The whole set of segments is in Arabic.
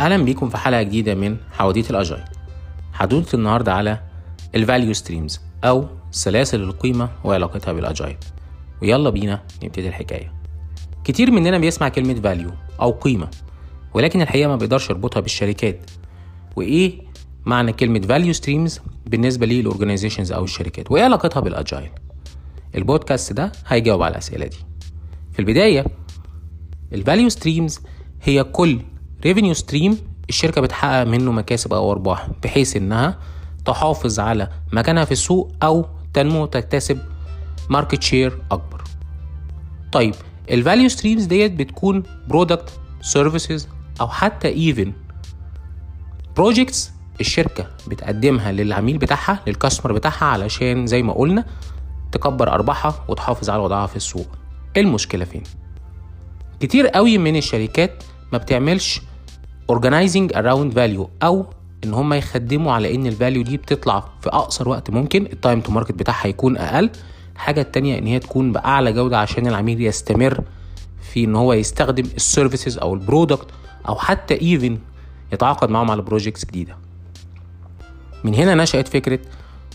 أهلا بيكم في حلقة جديدة من حواديت ال agile حدوته النهارده على ال value streams أو سلاسل القيمة وعلاقتها بال agile ويلا بينا نبتدي الحكاية. كتير مننا بيسمع كلمة value أو قيمة ولكن الحقيقة ما بيقدرش يربطها بالشركات. وإيه معنى كلمة value streams بالنسبة لل organizations أو الشركات؟ وإيه علاقتها بال agile البودكاست ده هيجاوب على الأسئلة دي. في البداية ال value streams هي كل revenue stream الشركة بتحقق منه مكاسب أو أرباح بحيث إنها تحافظ على مكانها في السوق أو تنمو وتكتسب market share أكبر طيب ال value streams ديت بتكون product services أو حتى even projects الشركة بتقدمها للعميل بتاعها لل customer بتاعها علشان زي ما قلنا تكبر أرباحها وتحافظ على وضعها في السوق المشكلة فين؟ كتير قوي من الشركات ما بتعملش organizing around value أو ان هم يخدموا على ان ال value دي بتطلع في اقصر وقت ممكن ال time to market بتاعها يكون أقل. الحاجة التانية ان هي تكون بأعلى جودة عشان العميل يستمر في ان هو يستخدم ال services أو ال product أو حتى even يتعاقد معاهم على projects جديدة. من هنا نشأت فكرة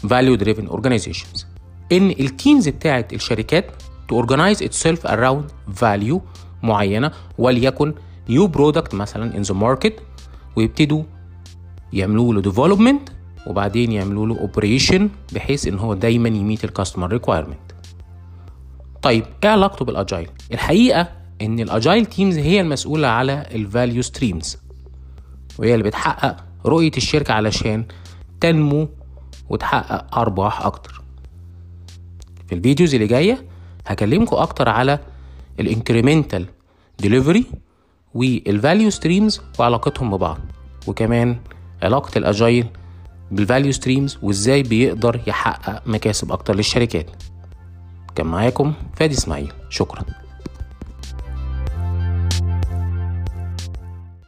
value driven organizations. إن ال teams بتاعت الشركات to organize itself around value معينة وليكن new product مثلا in the market ويبتدوا يعملوا له development وبعدين يعملوا له operation بحيث إن هو دايما ي meet ال customer requirement طيب إيه علاقته بال agile الحقيقة إن ال agile teams هي المسؤولة على ال value streams وهي اللي بتحقق رؤية الشركة علشان تنمو وتحقق أرباح أكتر. في ال videos اللي جاية هكلمكم أكتر على ال incremental delivery وال value streams وعلاقتهم ببعض. وكمان علاقة ال agile بال value streams وإزاي بيقدر يحقق مكاسب أكتر للشركات. كان معاكم فادي إسماعيل. شكرا.